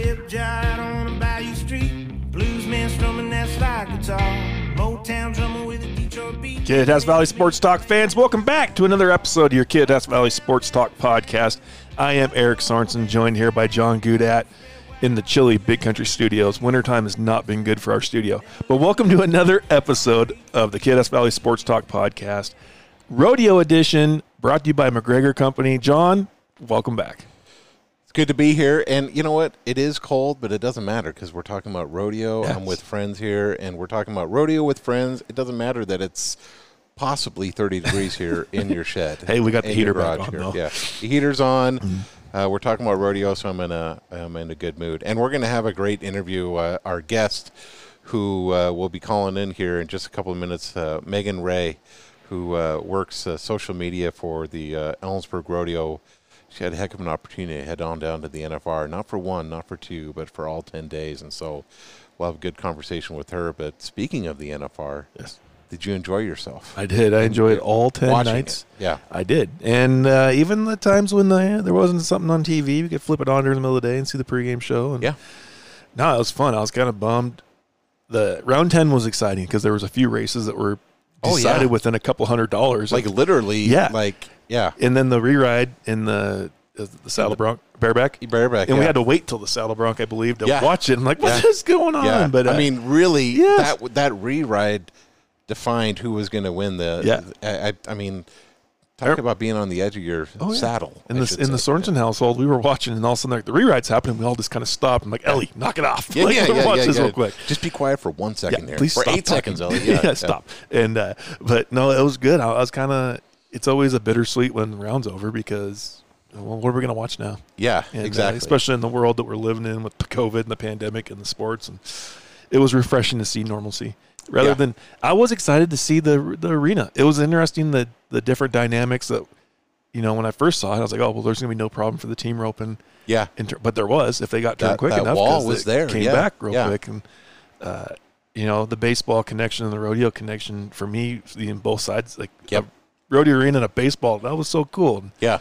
Tip jar on a bayou street. Blues man strumming that slide guitar. Motown with a Detroit beat. Kittitas Valley Sports Talk fans, welcome back to another episode of your Kittitas Valley Sports Talk podcast. I am Eric Sorensen, joined here by John Gudat in the chilly Big Country Studios. Wintertime has not been good for our studio. But welcome to another episode of the Kittitas Valley Sports Talk podcast, Rodeo Edition, brought to you by McGregor Company. John, welcome back. It's good to be here. And you know what? It is cold, but it doesn't matter because we're talking about rodeo. Yes. I'm with friends here, and we're talking about rodeo with friends. It doesn't matter that it's possibly 30 degrees here in your shed. Hey, we got the heater back garage on, here. though. Yeah, the heater's on. Uh, we're talking about rodeo, so I'm in a I'm in a good mood, and we're going to have a great interview. Uh, our guest, who uh, will be calling in here in just a couple of minutes, uh, Megan Ray, who uh, works uh, social media for the uh, Ellensburg Rodeo. She had a heck of an opportunity to head on down to the NFR, not for one, not for two, but for all ten days, and so we'll have a good conversation with her. But speaking of the NFR, Yes. did you enjoy yourself? I did. I enjoyed all 10 nights. it. Yeah. I did, and uh, even the times when the, there wasn't something on TV, we could flip it on during the middle of the day and see the pregame show. And Yeah. no, it was fun. I was kind of bummed. The round ten was exciting because there was a few races that were Oh, decided yeah. within a couple hundred dollars. Like literally, Yeah. like yeah, and then the re-ride in the uh, the saddle bronc bareback, bareback. and yeah. we had to wait till the saddle bronc, I believe, to Yeah. watch it. I'm like, what's Yeah. going on? Yeah, But uh, I mean, really, yes. that that re-ride defined who was going to win the. Yeah. I, I, I mean, talk about being on the edge of your Oh, yeah. saddle. in I the in the say. Sorensen household, we were watching, and all of a sudden, like, the re-ride's happening. We all just kind of stopped. I'm like, Ellie, knock it off. Yeah, like, yeah, yeah, watch yeah, this yeah. real quick. Just be quiet for one second there. please for stop eight talking. seconds, Ellie. Yeah, yeah. stop. And uh, but no, it was good. I, I was kind of. It's always a bittersweet when the round's over because well, what are we going to watch now? Yeah, And, uh, exactly. especially in the world that we're living in with the COVID and the pandemic and the sports, and it was refreshing to see normalcy. Rather Yeah. than I was excited to see the the arena. It was interesting the the different dynamics that you know when I first saw it, I was like, oh well, there's going to be no problem for the team roping. yeah, In ter- but there was if they got turned That- quick that enough. wall was it there, Came yeah, back real yeah. quick, and uh, you know the baseball connection and the rodeo connection for me, seeing both sides, like Yep. Rodeo arena and a baseball, that was so cool. Yeah,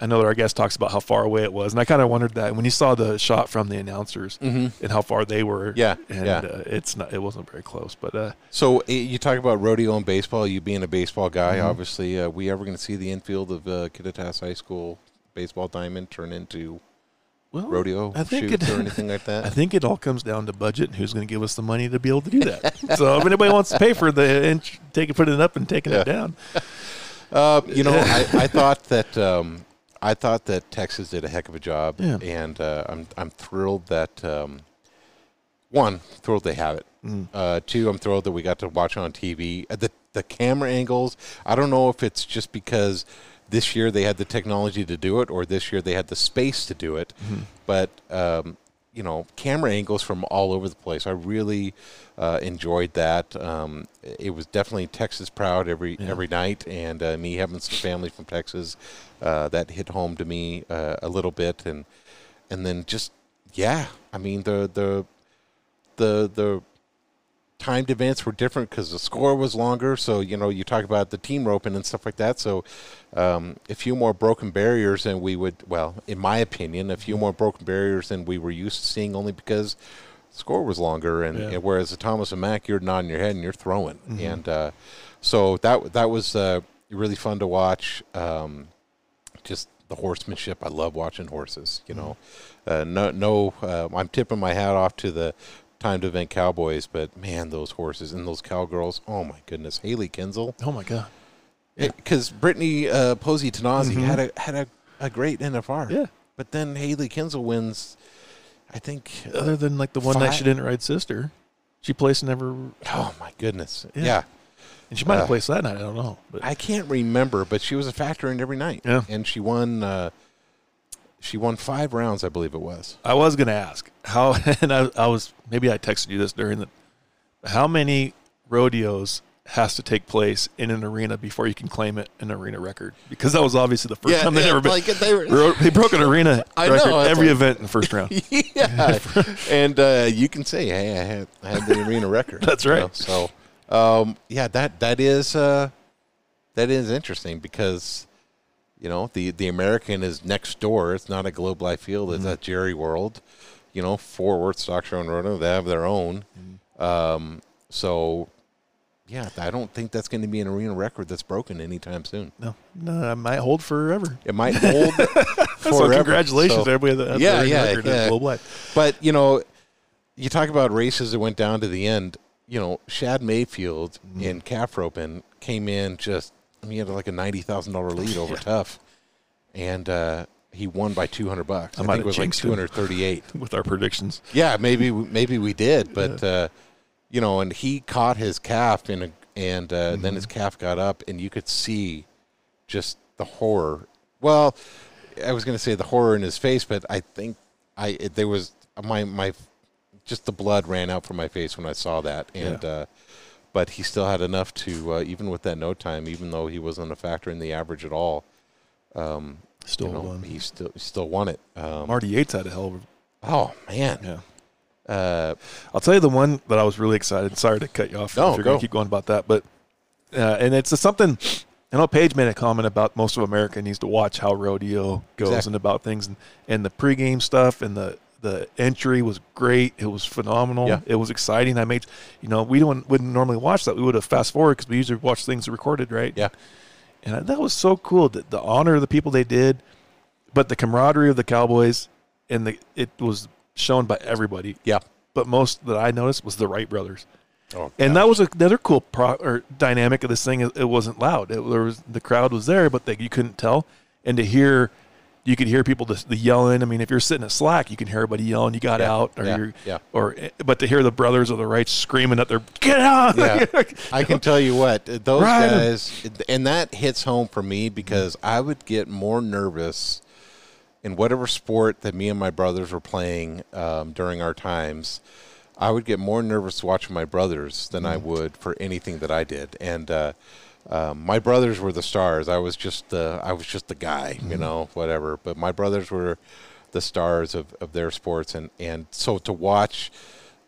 I know that our guest talks about how far away it was, and I kind of wondered that when you saw the shot from the announcers and how far they were. Mm-hmm. Yeah, and yeah. Uh, it's not, it wasn't very close, but uh, So you talk about rodeo and baseball. You being a baseball guy, Mm-hmm. obviously, uh, we ever going to see the infield of uh, Kittitas High School baseball diamond turn into well, rodeo I think shoots it- or anything like that? I think it all comes down to budget and who's going to give us the money to be able to do that. so if anybody wants to pay for the inch, take it, putting it up and taking it down, Uh, you know, I, I thought that um, I thought that Texas did a heck of a job, Yeah. and uh, I'm I'm thrilled that um, one thrilled they have it. Mm. Uh, two, I'm thrilled that we got to watch it on TV. Uh, the the camera angles. I don't know if it's just because this year they had the technology to do it, or this year they had the space to do it. Mm-hmm. But um, you know, camera angles from all over the place. I really uh, enjoyed that. Um, it was definitely Texas proud every every night, and uh, me having some family from Texas, uh, that hit home to me uh, a little bit, and and then just yeah, I mean the the the the timed events were different because the score was longer. So you know, you talk about the team roping and stuff like that. So um, a few more broken barriers than we would. Well, in my opinion, a few more broken barriers than we were used to seeing, only because the score was longer. And, Yeah. and whereas the Thomas and Mack, you're nodding your head and you're throwing, and uh, so that that was uh, really fun to watch. Um, just the horsemanship. I love watching horses. You know, uh, no, no. Uh, I'm tipping my hat off to the timed event cowboys, but man, those horses and those cowgirls. Oh my goodness, Hailey Kinsel. oh my god, Because Brittany uh, Pozzi Tonozzi had a had a, a great NFR. Yeah. but then Hailey Kinsel wins. I think. other than like the one night she didn't ride sister, she placed never, oh my goodness. Yeah. yeah. and she might have Uh, placed that night. I don't know, but I can't remember, but she was a factor in every night. Yeah. and she won. Uh, she won five rounds, I believe it was. I was going to ask how, and I, I was maybe I texted you this during the how many rodeos has to take place in an arena before you can claim it an arena record because that was obviously the first time they'd ever been. like they were. They broke an arena I record that's every like- event in the first round. yeah, and uh, you can say, "Hey, I had, I had the arena record." That's you right. know, So, um, yeah, that that is uh, that is interesting because you know the the American is next door. It's not a Globe Life Field. Mm-hmm. It's at Jerry World. you know, Fort Worth Stock Show and Rodeo, they have their own. Um, so, yeah, I don't think that's going to be an arena record that's broken anytime soon. No, no, it might hold forever. It might hold So forever. congratulations, So- everybody Yeah, that yeah, record at yeah. Globe Life. But you know, you talk about races that went down to the end. You know, Shad Mayfield Mm-hmm. in calf roping came in just. He had like a ninety thousand dollar lead over Tuf, and uh, he won by two hundred bucks. I I, think it was like two hundred thirty eight. with our predictions. Yeah, maybe maybe we did, but uh, you know, and he caught his calf in a, and uh, then his calf got up, and you could see just the horror. Well, I was going to say the horror in his face, but I think I it, there was my my just the blood ran out from my face when I saw that, and Yeah. But he still had enough to uh, even with that no time, even though he wasn't a factor in the average at all. Still you know, won. he still he still won it. Um, Marty Yates had a hell of a oh man, yeah. uh, I'll tell you the one that I was really excited. Sorry to cut you off. No, if you're going go. to keep going about that, but uh, and it's something. I know Paige made a comment about most of America needs to watch how rodeo goes Exactly. and about things and, and the pregame stuff and the the entry was great. It was phenomenal. Yeah. It was exciting. I made you know we don't wouldn't normally watch that. We would have fast forward because we usually watch things recorded, right? yeah. and that was so cool. The, the honor of the people they did, but the camaraderie of the Cowboys, and the it was shown by everybody. Yeah. But most that I noticed was the Wright brothers, Oh, and that was another cool pro, or dynamic of this thing. It, it wasn't loud. It, there was the crowd was there, but they, you couldn't tell. And to hear, you could hear people just the yelling. I mean, if you're sitting at slack, you can hear everybody yelling. You got Yeah, out, or yeah, you're, yeah. or but to hear the brothers of the Wright screaming at their get out. Yeah. I can tell you what, those Right. guys, and that hits home for me because I would get more nervous in whatever sport that me and my brothers were playing um, during our times. I would get more nervous watching my brothers than I would for anything that I did, and uh, um, my brothers were the stars. I was just the I was just the guy, you know, whatever. But my brothers were the stars of, of their sports, and and so to watch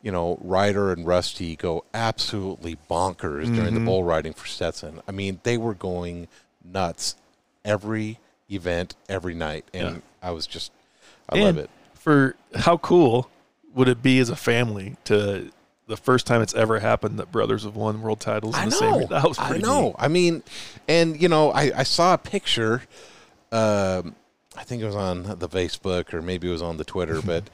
you know, Ryder and Rusty go absolutely bonkers during the bull riding for Stetson. I mean, they were going nuts every event, every night, and Yeah. I was just, I and love it. For how cool would it be as a family to the first time it's ever happened that brothers have won world titles in I the know. same That was I pretty know. neat. I mean, and you know, I, I saw a picture. Um, I think it was on the Facebook or maybe it was on the Twitter, but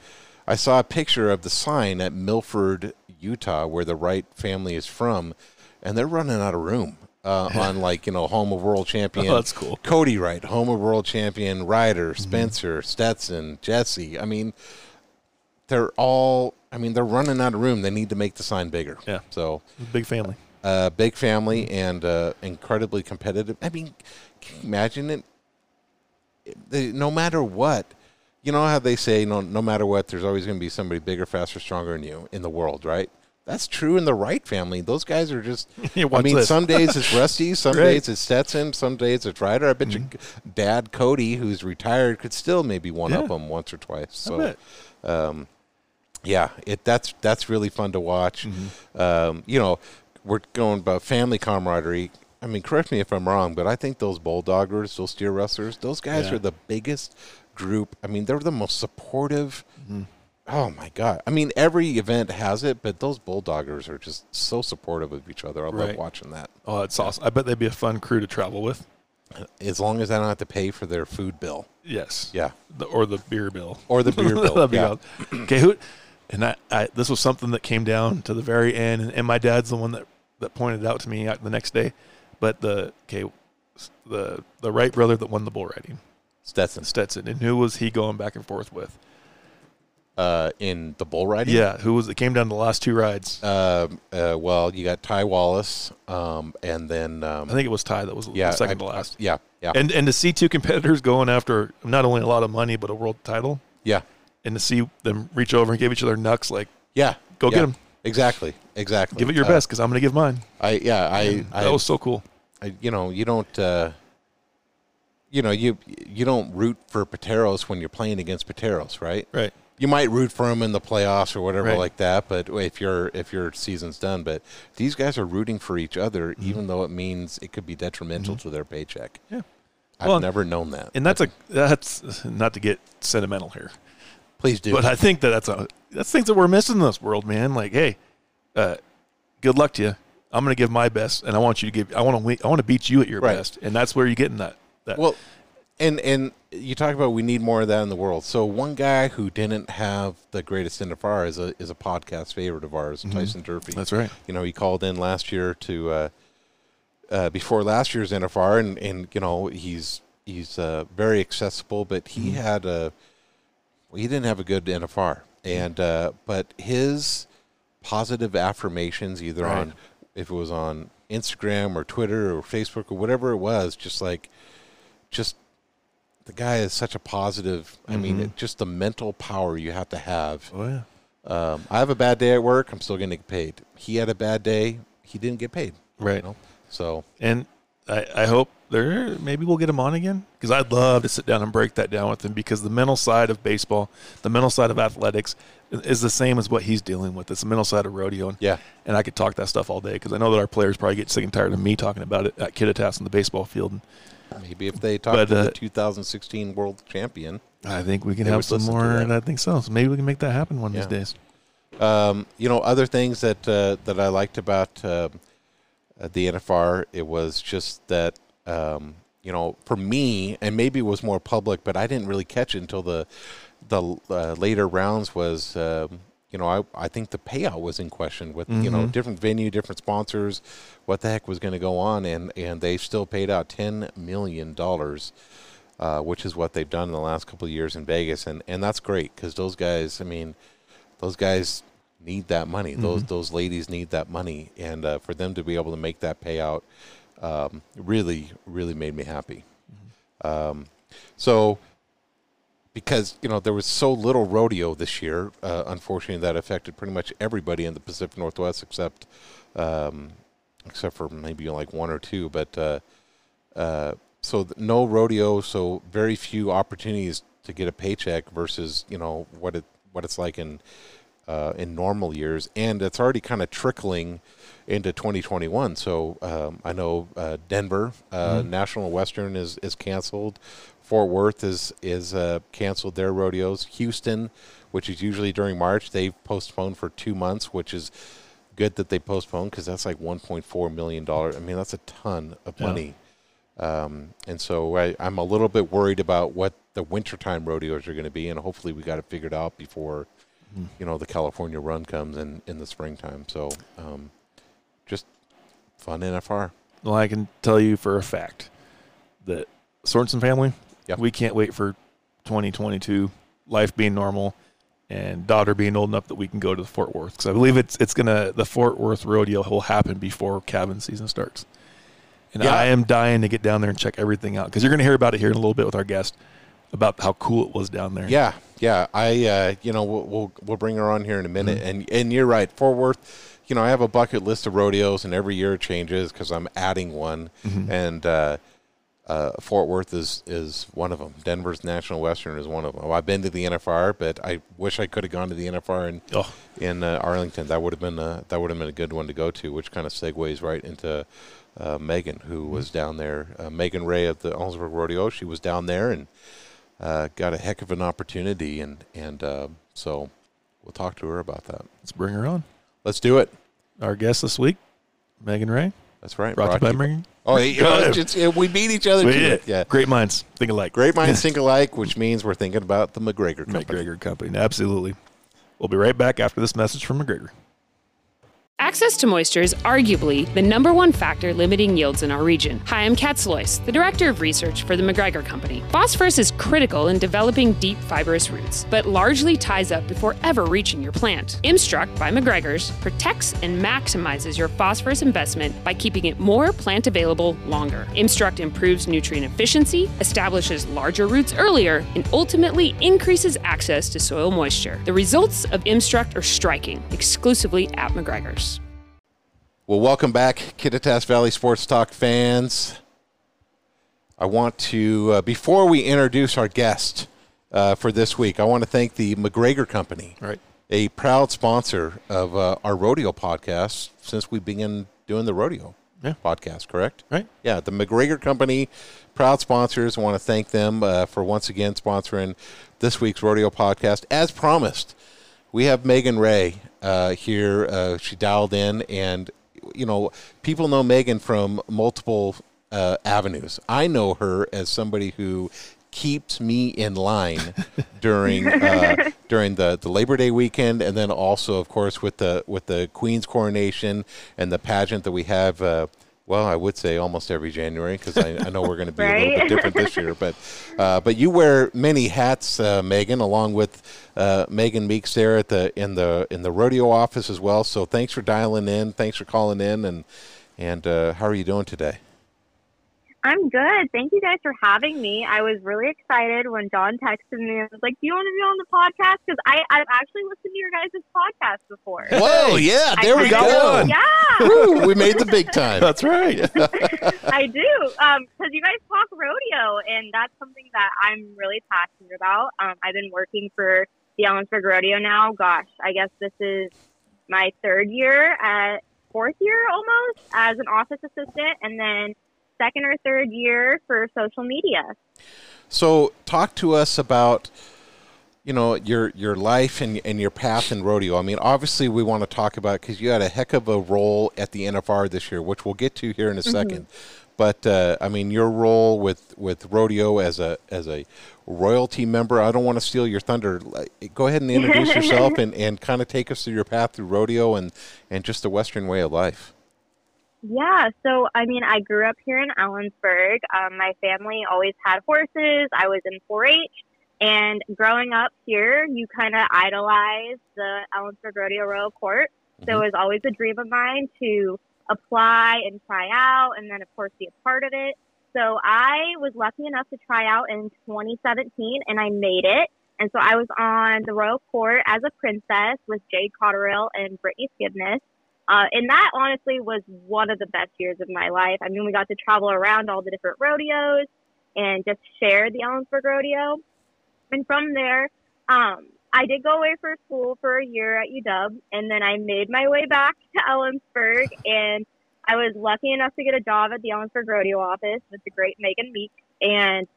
I saw a picture of the sign at Milford, Utah, where the Wright family is from, and they're running out of room. Uh, on like you know, home of world champion. Oh, that's cool. Cody Wright, home of world champion. Ryder, Spencer, Stetson, Jesse. I mean, they're all. I mean, they're running out of room. They need to make the sign bigger. Yeah. So Big family. uh, big family and uh, incredibly competitive. I mean, can you imagine it? They, no matter what, you know how they say, no, no matter what, there's always going to be somebody bigger, faster, stronger than you in the world, right? That's true in the Wright family. Those guys are just. I mean, some days it's Rusty, some Right. Mm-hmm. days it's Stetson, some days it's Ryder. I bet your dad Cody, who's retired, could still maybe one up them once or twice. So bet. Yeah, it that's that's really fun to watch. Mm-hmm. Um, you know, we're going about family camaraderie. I mean, correct me if I'm wrong, but I think those bulldoggers, those steer wrestlers, those guys Yeah. are the biggest group. I mean, they're the most supportive. Mm-hmm. Oh my god! I mean, every event has it, but those bulldoggers are just so supportive of each other. I love watching that. Oh, it's awesome. I bet they'd be a fun crew to travel with. As long as I don't have to pay for their food bill. Yes. Yeah, The, or the beer bill. or the beer bill. Be yeah. Okay, who? And I, I, this was something that came down to the very end, and, and my dad's the one that, that pointed it out to me uh, the next day. But the okay, the the Wright brother that won the bull riding, Stetson. Stetson, and who was he going back and forth with? Uh, in the bull riding. Yeah, who was it? Came down to the last two rides. Um, uh, well, you got Ty Wallace, um, and then um, I think it was Ty that was yeah, second I- to last. Yeah, yeah, And and to see two competitors going after not only a lot of money but a world title, yeah, and to see them reach over and give each other knucks like yeah. Go yeah. them. Exactly, exactly. give it your Uh, best because I'm going to give mine. I yeah, I, I, that was so cool. I you know you don't uh, you know you you don't root for Pateros when you're playing against Pateros, right? Right. You might root for them in the playoffs or whatever Right. like that, but if your if your season's done, but these guys are rooting for each other, even though it means it could be detrimental to their paycheck. Yeah. I've Well, never known that. And that's a that's not to get sentimental here, Please do. But I think that that's a that's things that we're missing in this world, man. Like, hey, uh, good luck to you. I'm going to give my best, and I want you to give. I want to. I want to beat you at your Right. best, and that's where you're getting that. That Well, and and you talk about we need more of that in the world. So one guy who didn't have the greatest NFR is a is a podcast favorite of ours, Tyson Durfee. Mm-hmm. that's right. You know, he called in last year to uh, uh, before last year's NFR, and and you know he's he's uh, very accessible, but he had a he didn't have a good NFR, and uh, but his positive affirmations either Right. on if it was on Instagram or Twitter or Facebook or whatever it was, just like just the guy is such a positive. I mean, it, just the mental power you have to have. Oh yeah. Um, I have a bad day at work. I'm still going to get paid. He had a bad day. He didn't get paid. Right. You know? So And I, I hope there maybe we'll get him on again because I'd love to sit down and break that down with him because the mental side of baseball, the mental side of athletics, is the same as what he's dealing with. It's the mental side of rodeo. And, Yeah. and I could talk that stuff all day because I know that our players probably get sick and tired of me talking about it at Kittitas on the baseball field. And maybe if they talk But, to uh, the 2016 world champion, I think we can have some more. And I think so. So maybe we can make that happen one of these days. Um, you know, other things that uh, that I liked about uh, the NFR, it was just that um, you know, for me, and maybe it was more public, but I didn't really catch it until the the uh, later rounds was. Um, you know, I, I think the payout was in question with you know different venue, different sponsors, what the heck was going to go on, and and they still paid out ten million dollars, uh, which is what they've done in the last couple of years in Vegas, and and that's great because those guys, I mean, those guys need that money. Those those ladies need that money, and uh, for them to be able to make that payout, um, really really made me happy. Um, so because you know there was so little rodeo this year, uh, unfortunately that affected pretty much everybody in the Pacific Northwest except um, except for maybe like one or two, but. Uh, uh, so th- no rodeo, so very few opportunities to get a paycheck versus you know what it what it's like in uh, in normal years, and it's already kind of trickling into 2021. So um, I know uh, Denver uh, National Western is is canceled. Fort Worth is is uh, canceled their rodeos. Houston, which is usually during March, they've postponed for two months, which is good that they postponed because that's like 1.4 million dollars. I mean, that's a ton of Yeah. money. Um, and so I, I'm a little bit worried about what the wintertime rodeos are going to be, and hopefully we got it figured out before, you know, the California run comes in in the springtime. So, um, just fun NFR. Well, I can tell you for a fact that Sorensen family, Yep. we can't wait for 2022, life being normal, and daughter being old enough that we can go to the Fort Worth. Because I believe it's it's gonna the Fort Worth rodeo will happen before cabin season starts. And Yeah. I am dying to get down there and check everything out because you're gonna hear about it here in a little bit with our guest about how cool it was down there. Yeah, yeah. I, uh, you know, we'll, we'll we'll bring her on here in a minute, and and you're right, Fort Worth. You know, I have a bucket list of rodeos, and every year it changes because I'm adding one, and uh, uh, Fort Worth is is one of them. Denver's National Western is one of them. I've been to the NFR, but I wish I could have gone to the NFR in Oh, in uh, Arlington. That would have been a, that would have been a good one to go to, which kind of segues right into uh, Megan, who was down there. Uh, Megan Ray of the Ellensburg Rodeo. She was down there and uh, got a heck of an opportunity, and and uh, so we'll talk to her about that. let's bring her on. Let's do it. Our guest this week, Megan Ray, That's right. brought to you by Megan. Oh, you know, it's, it's, we beat each other We did. Yeah. Great minds think alike. Great minds think alike, which means we're thinking about the McGregor company. McGregor Company. Absolutely. We'll be right back after this message from McGregor. Access to moisture is arguably the number one factor limiting yields in our region. Hi, I'm Kat Slois, the Director of Research for the McGregor Company. Phosphorus is critical in developing deep fibrous roots, but largely ties up before ever reaching your plant. Imstruct by McGregor's protects and maximizes your phosphorus investment by keeping it more plant available longer. Imstruct improves nutrient efficiency, establishes larger roots earlier, and ultimately increases access to soil moisture. The results of Imstruct are striking, exclusively at McGregor's. Well, welcome back, Kittitas Valley Sports Talk fans. I want to, uh, before we introduce our guest uh, for this week, I want to thank the McGregor Company, Right. a proud sponsor of uh, our rodeo podcast since we began doing the rodeo. Yeah. podcast, correct? Right. Yeah, the McGregor Company, proud sponsors. I want to thank them uh, for once again sponsoring this week's rodeo podcast. As promised, we have Megan Ray uh, here. Uh, she dialed in, and you know, people know Megan from multiple uh, avenues. I know her as somebody who keeps me in line during uh, during the, the Labor Day weekend, and then also, of course, with the with the Queen's coronation and the pageant that we have. Uh, well, I would say almost every January because I, I, know we're going to be a little bit different this year. But uh, but you wear many hats, uh, Megan, along with uh, Megan Meeks there at the in the in the rodeo office as well. So thanks for dialing in. Thanks for calling in. And and uh, how are you doing today? I'm good. Thank you guys for having me. I was really excited when John texted me and was like, "Do you want to be on the podcast?" Because I I've actually listened to your guys' podcast before. Whoa, yeah, I there we go. one. Yeah, Woo, we made the big time. That's right. I do. Um, because you guys talk rodeo, and that's something that I'm really passionate about. Um, I've been working for the Ellensburg Rodeo now. Gosh, I guess this is my third year at fourth year almost as an office assistant, and then second or third year for social media. So, talk to us about you know your your life and and your path in rodeo. I mean, obviously, we want to talk about because you had a heck of a role at the NFR this year, which we'll get to here in a 2nd But uh, I mean, your role with with rodeo as a as a royalty member. I don't want to steal your thunder. Go ahead and introduce yourself and, and kind of take us through your path through rodeo and and just the Western way of life. Yeah, so I mean, I grew up here in Ellensburg. Um, my family always had horses. I was in 4-H, and growing up here, you kind of idolize the Ellensburg Rodeo Royal Court. So it was always a dream of mine to apply and try out, and then of course be a part of it. So I was lucky enough to try out in 2017, and I made it. And so I was on the Royal Court as a princess with Jade Cotterill and Brittany Skibness. Uh, and that honestly was one of the best years of my life. I mean, we got to travel around all the different rodeos and just share the Ellensburg Rodeo. And from there, um, I did go away for school for a year at UW, and then I made my way back to Ellensburg, and I was lucky enough to get a job at the Ellensburg Rodeo office with the great Megan Meek, and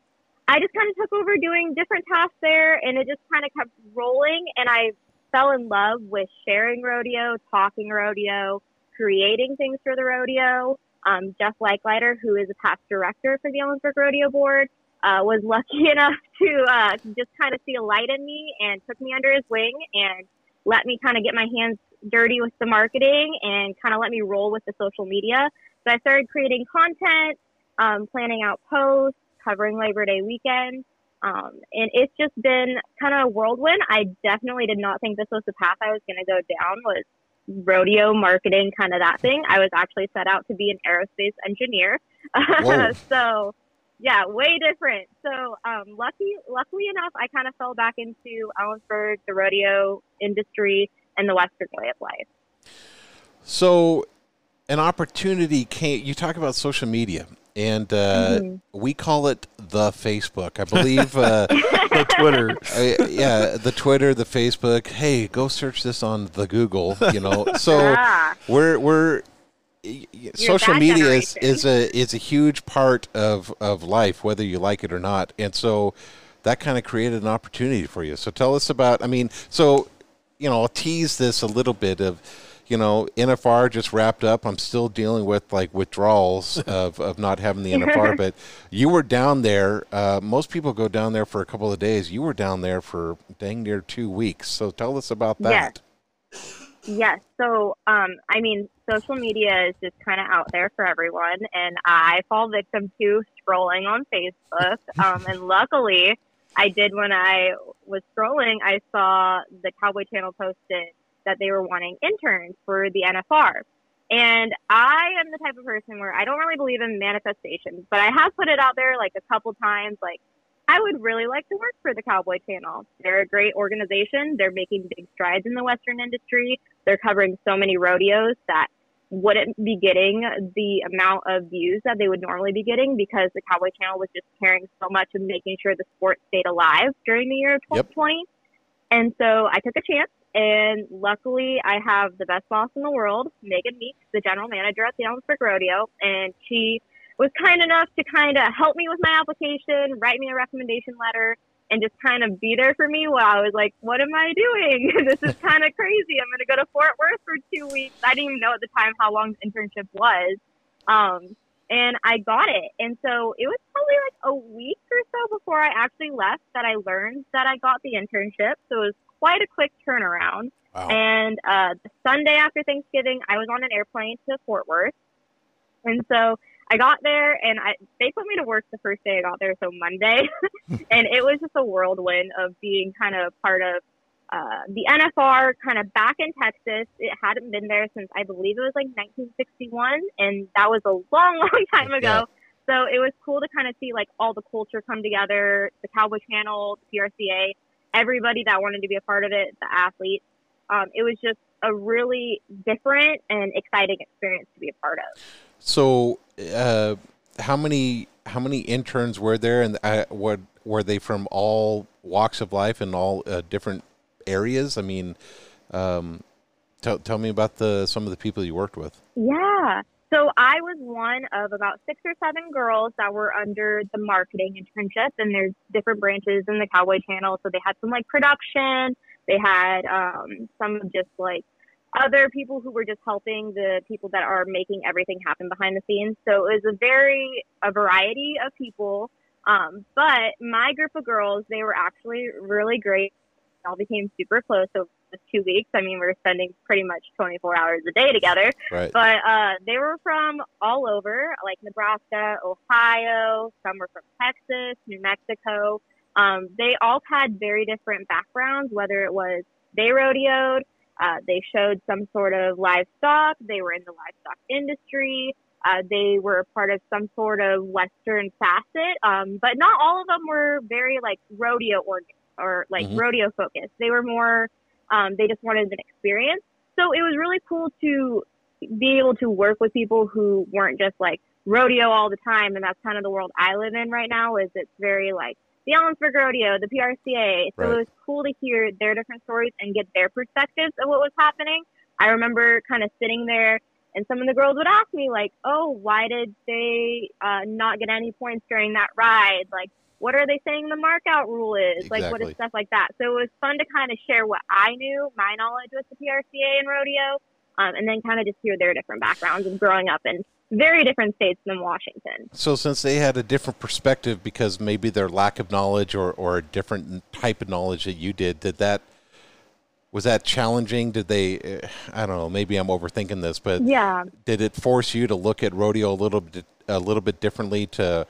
I just kind of took over doing different tasks there, and it just kind of kept rolling, and I fell in love with sharing rodeo, talking rodeo, creating things for the rodeo. Um, Jeff Leichleiter, who is a past director for the Ellensburg Rodeo Board, uh, was lucky enough to uh, just kind of see a light in me and took me under his wing and let me kind of get my hands dirty with the marketing and kind of let me roll with the social media. So I started creating content, um, planning out posts, covering Labor Day weekend. Um, and it's just been kind of a whirlwind. I definitely did not think this was the path I was going to go down was rodeo marketing, kind of that thing. I was actually set out to be an aerospace engineer. So yeah, way different. So um, lucky, luckily enough, I kind of fell back into Ellensburg, the rodeo industry, and the Western way of life. So, an opportunity came. You talk about social media, and uh, we call it the Facebook. I believe. Uh, the Twitter. uh, yeah, the Twitter, the Facebook. Hey, go search this on the Google. You know, so Ah. we're we're y- y- social that media is, is a is a huge part of of life, whether you like it or not, and so that kind of created an opportunity for you. So tell us about. I mean, so you know, I'll tease this a little bit of. You know, NFR just wrapped up. I'm still dealing with like withdrawals of, of not having the NFR, but you were down there. Uh, most people go down there for a couple of days. You were down there for dang near two weeks. So tell us about that. Yes. yes. So, um, I mean, social media is just kind of out there for everyone, and I fall victim to scrolling on Facebook. Um, and luckily, I did when I was scrolling, I saw the Cowboy Channel posted that they were wanting interns for the NFR. And I am the type of person where I don't really believe in manifestations, but I have put it out there like a couple times, like, I would really like to work for the Cowboy Channel. They're a great organization. They're making big strides in the Western industry. They're covering so many rodeos that wouldn't be getting the amount of views that they would normally be getting because the Cowboy Channel was just caring so much and making sure the sport stayed alive during the year of Yep. 2020. And so I took a chance And luckily, I have the best boss in the world, Megan Meeks, the general manager at the Ellensburg Rodeo, and she was kind enough to kind of help me with my application, write me a recommendation letter, and just kind of be there for me while I was like, what am I doing? this is kind of crazy. I'm going to go to Fort Worth for two weeks. I didn't even know at the time how long the internship was. Um, and I got it. And so it was probably like a week or so before I actually left that I learned that I got the internship. So it was quite a quick turnaround. Wow. And uh, the Sunday after Thanksgiving, I was on an airplane to Fort Worth. And so I got there and I, they put me to work the first day I got there, so Monday. and it was just a whirlwind of being kind of part of uh, the NFR kind of back in Texas. It hadn't been there since I believe it was like 1961, and that was a long, long time ago. So it was cool to kind of see like all the culture come together, the Cowboy Channel, the PRCA, everybody that wanted to be a part of it, the athletes. Um, it was just a really different and exciting experience to be a part of. So, uh, how many how many interns were there, and uh, what were they from all walks of life and all uh, different areas? I mean, um, tell tell me about the some of the people you worked with. Yeah. So I was one of about six or seven girls that were under the marketing internship, and there's different branches in the Cowboy Channel. So they had some like production, they had um, some just like other people who were just helping the people that are making everything happen behind the scenes. So it was a very a variety of people. Um, but my group of girls, they were actually really great. All became super close over the two weeks. I mean, we are spending pretty much 24 hours a day together. Right. But uh, they were from all over, like Nebraska, Ohio. Some were from Texas, New Mexico. Um, they all had very different backgrounds, whether it was they rodeoed, uh, they showed some sort of livestock. They were in the livestock industry. Uh, they were part of some sort of Western facet, um, but not all of them were very like rodeo or or like Mhm. rodeo focused. They were more. Um, they just wanted an experience. So it was really cool to be able to work with people who weren't just like rodeo all the time. And that's kind of the world I live in right now. Is it's very like the Ellensburg Rodeo, the PRCA. So Right. it was cool to hear their different stories and get their perspectives of what was happening. I remember kind of sitting there, and some of the girls would ask me like, "Oh, why did they uh, not get any points during that ride? Like, what are they saying the markout rule is? Like, what is stuff like that?" So it was fun to kind of share what I knew, my knowledge with the PRCA and rodeo, um, and then kind of just hear their different backgrounds of growing up in very different states than Washington. So, since they had a different perspective because maybe their lack of knowledge or, or a different type of knowledge that you did, did that was that challenging? Did they? eh, I don't know. Maybe I'm overthinking this, but Yeah. did it force you to look at rodeo a little bit a little bit differently to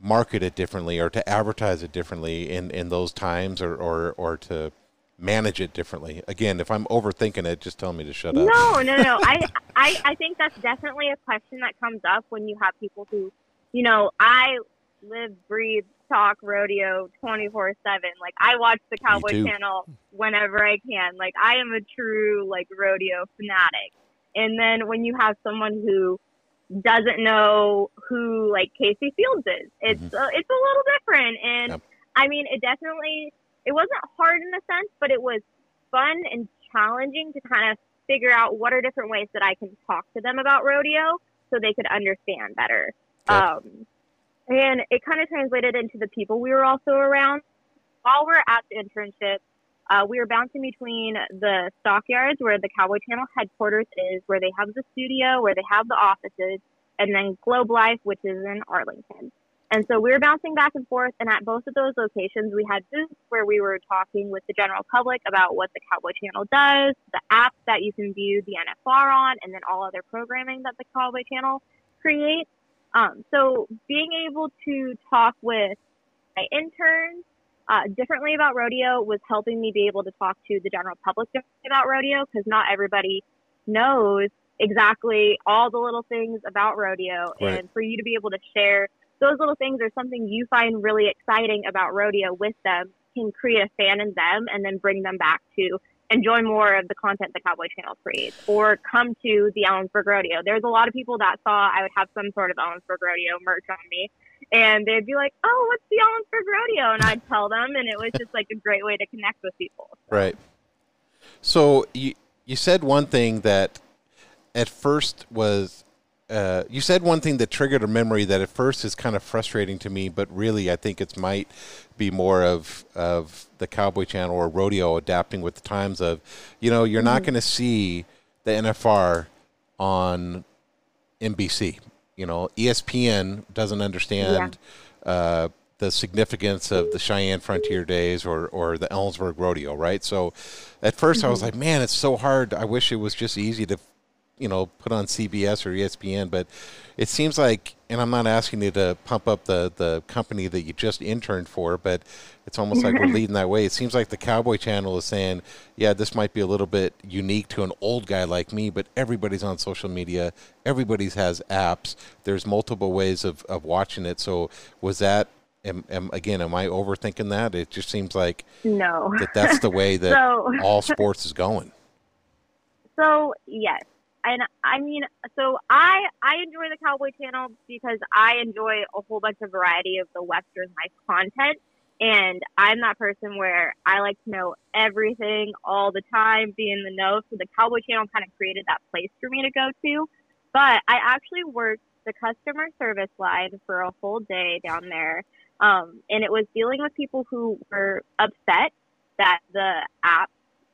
market it differently or to advertise it differently in, in those times or, or, or to manage it differently again if i'm overthinking it just tell me to shut up No, no, no. I, I, I think that's definitely a question that comes up when you have people who, you know, I live, breathe, talk rodeo 24 7. Like, I watch the Cowboy. Channel whenever I can. Like, I am a true, like, rodeo fanatic. And then when you have someone who doesn't know who, like, Kaycee Feilds is, it's, uh, it's a little different. And Yep. I mean, it definitely, it wasn't hard in a sense, but it was fun and challenging to kind of figure out what are different ways that I can talk to them about rodeo so they could understand better. Okay. Um, and it kind of translated into the people we were also around. While we're at the internship, uh, we were bouncing between the stockyards where the Cowboy Channel headquarters is, where they have the studio, where they have the offices, and then Globe Life, which is in Arlington. And so we were bouncing back and forth, and at both of those locations, we had booths where we were talking with the general public about what the Cowboy Channel does, the app that you can view the NFR on, and then all other programming that the Cowboy Channel creates. Um, so being able to talk with my interns uh, differently about rodeo was helping me be able to talk to the general public about rodeo because not everybody knows exactly all the little things about rodeo. Right. And for you to be able to share those little things or something you find really exciting about rodeo with them can create a fan in them and then bring them back to enjoy more of the content the Cowboy Channel creates or come to the Ellensburg Rodeo. There's a lot of people that saw I would have some sort of Ellensburg Rodeo merch on me and they'd be like, oh, what's the Ellensburg Rodeo? And I'd tell them and it was just like a great way to connect with people. right So you you said one thing that at first was uh, you said one thing that triggered a memory that at first is kind of frustrating to me, but really I think it might be more of of the Cowboy Channel or rodeo adapting with the times of, you know, you're not going to see the NFR on NBC. You know, ESPN doesn't understand uh, the significance of the Cheyenne Frontier Days or, or the Ellensburg Rodeo, right? So at 1st I was like, man, it's so hard. I wish it was just easy to, you know, put on CBS or ESPN. But it seems like, and I'm not asking you to pump up the, the company that you just interned for, but it's almost like we're leading that way. It seems like the Cowboy Channel is saying, yeah, this might be a little bit unique to an old guy like me, but everybody's on social media. Everybody's has apps. There's multiple ways of, of watching it. So was that, am, am, again, am I overthinking that? It just seems like No. that that's the way that So- all sports is going. So yes, and I mean, so I I enjoy the Cowboy Channel because I enjoy a whole bunch of variety of the Western life content, and I'm that person where I like to know everything all the time, be in the know. So the Cowboy Channel kind of created that place for me to go to. But I actually worked the customer service line for a whole day down there, um, and it was dealing with people who were upset that the app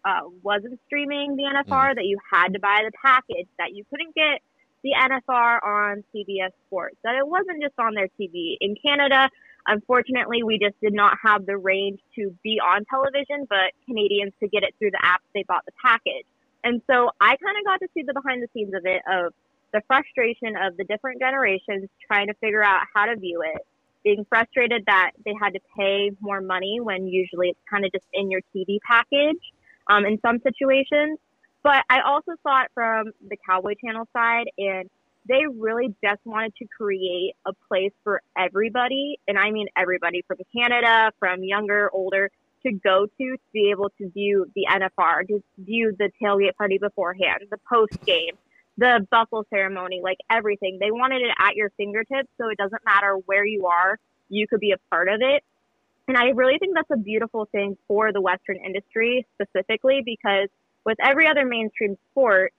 uh, wasn't streaming the NFR, that you had to buy the package, that you couldn't get the NFR on CBS Sports, that it wasn't just on their TV. In Canada, unfortunately, we just did not have the range to be on television, but Canadians could get it through the app. They bought the package. And so I kind of got to see the behind the scenes of it, of the frustration of the different generations trying to figure out how to view it, being frustrated that they had to pay more money when usually it's kind of just in your TV package um, in some situations. But I also saw it from the Cowboy Channel side, and they really just wanted to create a place for everybody, and I mean everybody from Canada, from younger, older, to go to to be able to view the NFR, to view the tailgate party beforehand, the post game, the buckle ceremony, like everything. They wanted it at your fingertips, so it doesn't matter where you are, you could be a part of it. And I really think that's a beautiful thing for the Western industry specifically because with every other mainstream sport,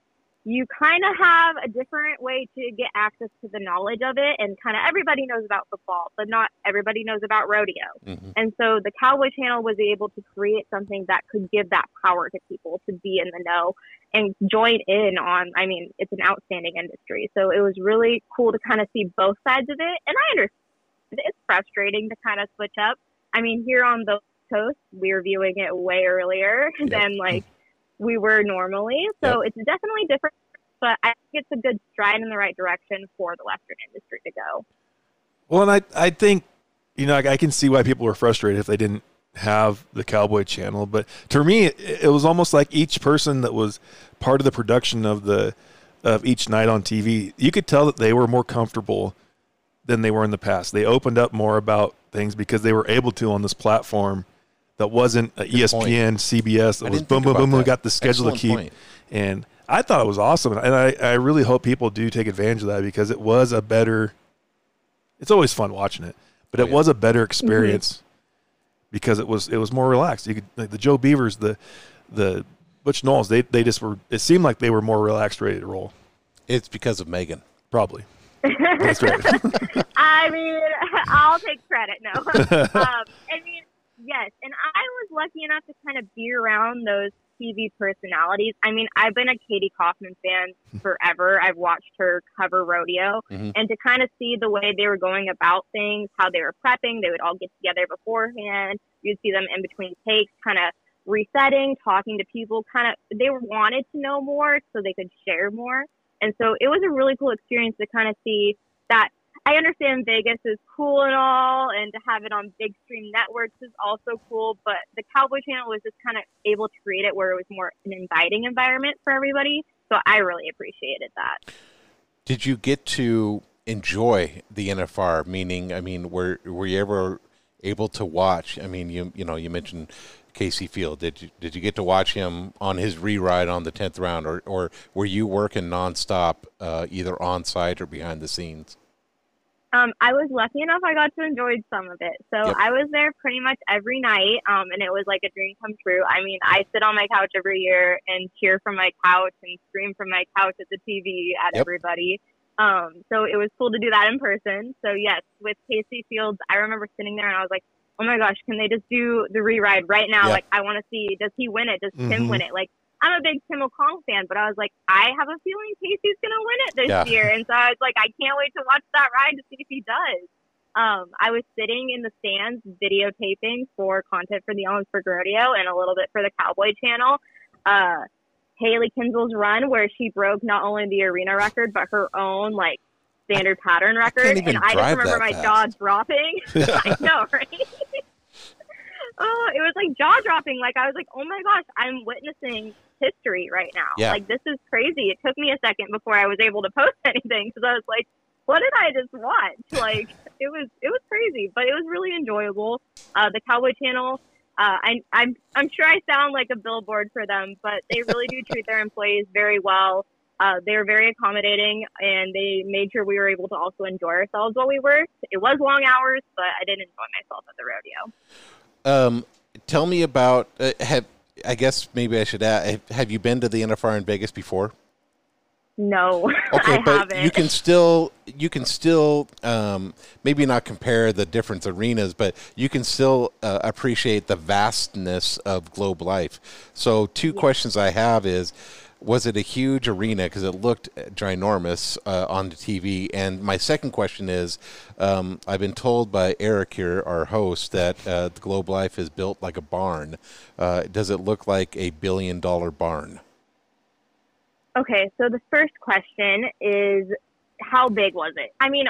you kind of have a different way to get access to the knowledge of it. And kind of everybody knows about football, but not everybody knows about rodeo. Mhm. And so the Cowboy Channel was able to create something that could give that power to people to be in the know and join in on, I mean, it's an outstanding industry. So it was really cool to kind of see both sides of it. And I understand it's frustrating to kind of switch up. I mean, here on the coast, we're viewing it way earlier than like we were normally. So it's definitely different, but I think it's a good stride in the right direction for the Western industry to go. Well, and I, I think, you know, I, I can see why people were frustrated if they didn't have the Cowboy Channel. But to me, it, it was almost like each person that was part of the production of the of each night on TV, you could tell that they were more comfortable than they were in the past. They opened up more about things because they were able to on this platform that wasn't a ESPN, CBS. I It was boom, boom, boom. We got the schedule Excellent to keep. point. And I thought it was awesome. And I, I really hope people do take advantage of that because it was a better, it's always fun watching it, but Oh, it yeah. was a better mhm. experience because it was, it was more relaxed. You could, like the Joe Beavers, the, the Butch Knowles, they, they just were, it seemed like they were more relaxed, ready to roll. It's because of Megan. Probably. That's right. I mean, I'll take credit. No, um, I mean, yes, and I was lucky enough to kind of be around those TV personalities. I mean, I've been a Katie Kaufman fan forever. I've watched her cover rodeo, Mhm. and to kind of see the way they were going about things, how they were prepping, they would all get together beforehand. You'd see them in between takes, kind of resetting, talking to people. Kind of, they wanted to know more so they could share more. And so it was a really cool experience to kind of see that. I understand Vegas is cool and all, and to have it on big stream networks is also cool. But the Cowboy Channel was just kind of able to create it where it was more an inviting environment for everybody. So I really appreciated that. Did you get to enjoy the NFR? Meaning, I mean, were were you ever able to watch? I mean, you you know, you mentioned Kaycee Feild. Did you did you get to watch him on his reride on the tenth round, or or were you working nonstop, uh, either on site or behind the scenes? Um, I was lucky enough I got to enjoy some of it. So Yep. I was there pretty much every night, um, and it was like a dream come true. I mean, I sit on my couch every year and cheer from my couch and scream from my couch at the TV at Yep. everybody. Um, so it was cool to do that in person. So yes, with Kaycee Feilds, I remember sitting there and I was like, oh my gosh, can they just do the reride right now? Yeah. Like, I want to see, does he win it? Does Tim Mhm. win it? Like, I'm a big Tim O'Connell fan, but I was like, I have a feeling Kaycee's gonna win it this Yeah. year, and so I was like, I can't wait to watch that ride to see if he does. Um, I was sitting in the stands videotaping for content for the Ellensburg Rodeo and a little bit for the Cowboy Channel. Uh, Hailey Kinsel's run where she broke not only the arena record but her own like standard pattern record, even and I just remember my fast. jaw dropping. I know, right? oh, it was like jaw dropping. Like I was like, oh my gosh, I'm witnessing history right now. Yeah. Like this is crazy. It took me a second before I was able to post anything because I was like, what did I just watch? Like it was it was crazy, but it was really enjoyable. Uh, the Cowboy Channel. Uh, I, I'm I'm sure I sound like a billboard for them, but they really do treat their employees very well. Uh, they were very accommodating, and they made sure we were able to also enjoy ourselves while we worked. It was long hours, but I did enjoy myself at the rodeo. Um, tell me about. Uh, have I guess maybe I should ask. Have you been to the NFR in Vegas before? No, Okay, I but haven't. you can still you can still um, maybe not compare the different arenas, but you can still uh, appreciate the vastness of Globe Life. So, two questions I have is. Was it a huge arena? Because it looked ginormous uh, on the TV. And my second question is, um, I've been told by Eric here, our host, that uh, the Globe Life is built like a barn. Uh, does it look like a billion dollar barn? Okay, so the first question is how big was it? I mean,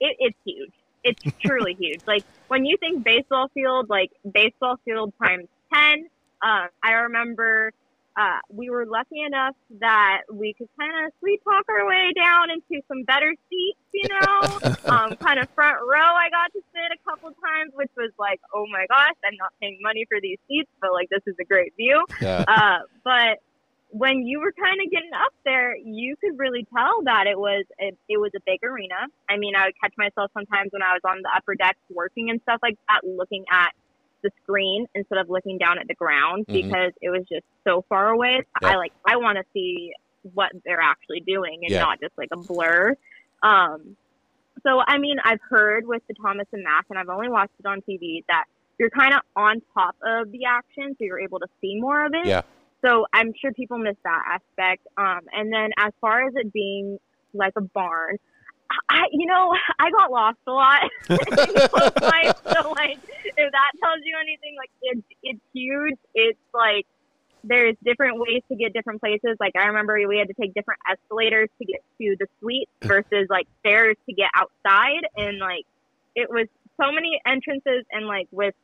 it, it's huge. It's truly huge. Like when you think baseball field, like baseball field times 10, uh, I remember uh, we were lucky enough that we could kind of sweet talk our way down into some better seats, you know, um, kind of front row. I got to sit a couple times, which was like, oh my gosh, I'm not paying money for these seats, but like this is a great view. Yeah. Uh, but when you were kind of getting up there, you could really tell that it was a, it was a big arena. I mean, I would catch myself sometimes when I was on the upper decks working and stuff like that, looking at the screen instead of looking down at the ground Mhm. because it was just so far away. Yeah. I like I want to see what they're actually doing and Yeah. not just like a blur. Um, so I mean, I've heard with the Thomas and Mack, and I've only watched it on TV that you're kind of on top of the action, so you're able to see more of it. Yeah. So I'm sure people miss that aspect. Um, and then as far as it being like a barn, I, you know, I got lost a lot. in Globe Life, so like, if that tells you anything, like it's it's huge. It's like there's different ways to get different places. Like I remember we had to take different escalators to get to the suite versus like stairs to get outside, and like it was so many entrances and like with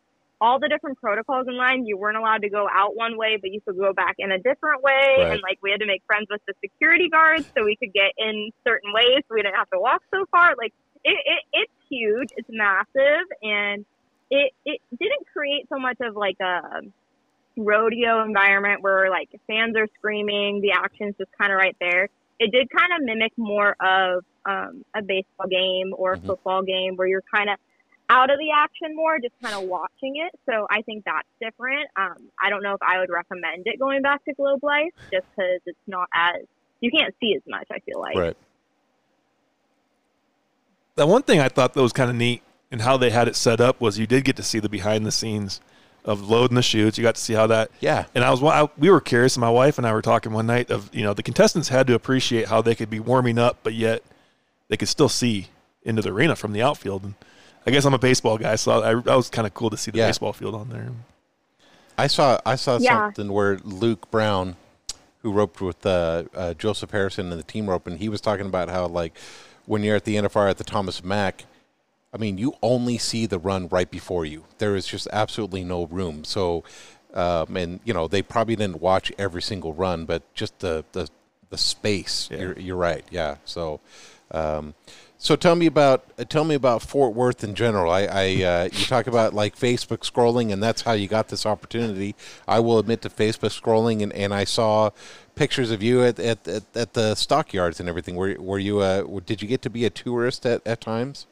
all the different protocols in line, you weren't allowed to go out one way, but you could go back in a different way. Right. And like we had to make friends with the security guards so we could get in certain ways so we didn't have to walk so far. Like it, it it's huge, it's massive, and it it didn't create so much of like a rodeo environment where like fans are screaming, the action's just kind of right there. It did kind of mimic more of um, a baseball game or a Mhm. football game where you're kind of out of the action more, just kind of watching it. So I think that's different. Um, I don't know if I would recommend it going back to Globe Life just because it's not as you can't see as much. I feel like. Right. The one thing I thought that was kind of neat and how they had it set up was you did get to see the behind the scenes of loading the chutes. You got to see how that. Yeah. And I was I, we were curious. My wife and I were talking one night of you know the contestants had to appreciate how they could be warming up, but yet they could still see into the arena from the outfield. And I guess I'm a baseball guy, so I, that was kind of cool to see the Yeah. baseball field on there. I saw I saw Yeah. something where Luke Brown, who roped with uh, uh, Joseph Harrison and the team rope, and he was talking about how like when you're at the NFR at the Thomas Mack, I mean you only see the run right before you. There is just absolutely no room. So, um, and you know they probably didn't watch every single run, but just the the the space. Yeah. You're, you're right. Yeah. So, um, so tell me about uh, tell me about Fort Worth in general. I, I uh, you talk about like Facebook scrolling, and that's how you got this opportunity. I will admit to Facebook scrolling, and, and I saw pictures of you at, at, at, at the stockyards and everything. Were were you uh, did you get to be a tourist at, at times?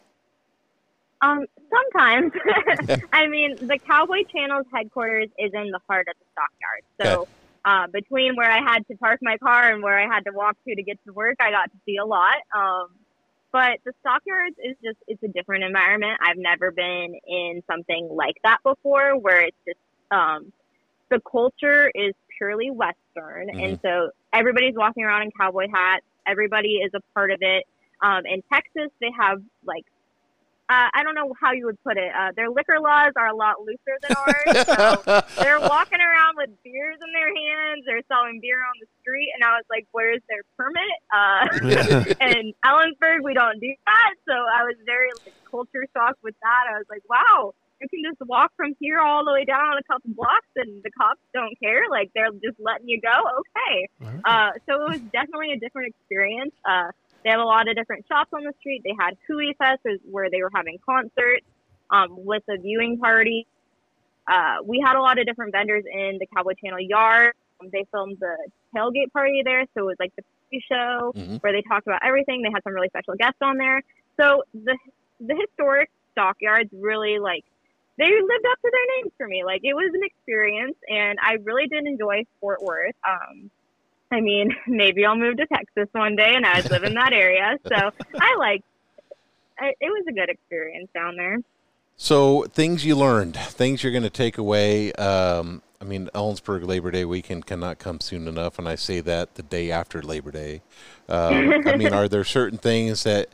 Um, sometimes. I mean, the Cowboy Channel's headquarters is in the heart of the stockyards, So, uh, between where I had to park my car and where I had to walk to to get to work, I got to see a lot. Um, but the stockyards is just, it's a different environment. I've never been in something like that before where it's just, um, the culture is purely Western. And so everybody's walking around in cowboy hats. Everybody is a part of it. Um, in Texas, they have like uh, I don't know how you would put it. Uh, their liquor laws are a lot looser than ours. so they're walking around with beers in their hands. They're selling beer on the street, and I was like, "Where's their permit?" Uh, and Ellensburg, we don't do that. So I was very like, culture shocked with that. I was like, "Wow." You can just walk from here all the way down a couple blocks, and the cops don't care. Like they're just letting you go. Okay, uh, so it was definitely a different experience. Uh, they have a lot of different shops on the street. They had Hui Fest where they were having concerts um, with a viewing party. Uh, we had a lot of different vendors in the Cowboy Channel yard. Um, they filmed the tailgate party there, so it was like the pre-show Mhm. where they talked about everything. They had some really special guests on there. So the the historic stockyards really like they lived up to their names for me. Like it was an experience, and I really did enjoy Fort Worth. Um, I mean, maybe I'll move to Texas one day and I'd live in that area. So I like it it was a good experience down there. So things you learned, things you're going to take away. Um, I mean, Ellensburg Labor Day weekend cannot come soon enough, and I say that the day after Labor Day. Um, I mean, are there certain things that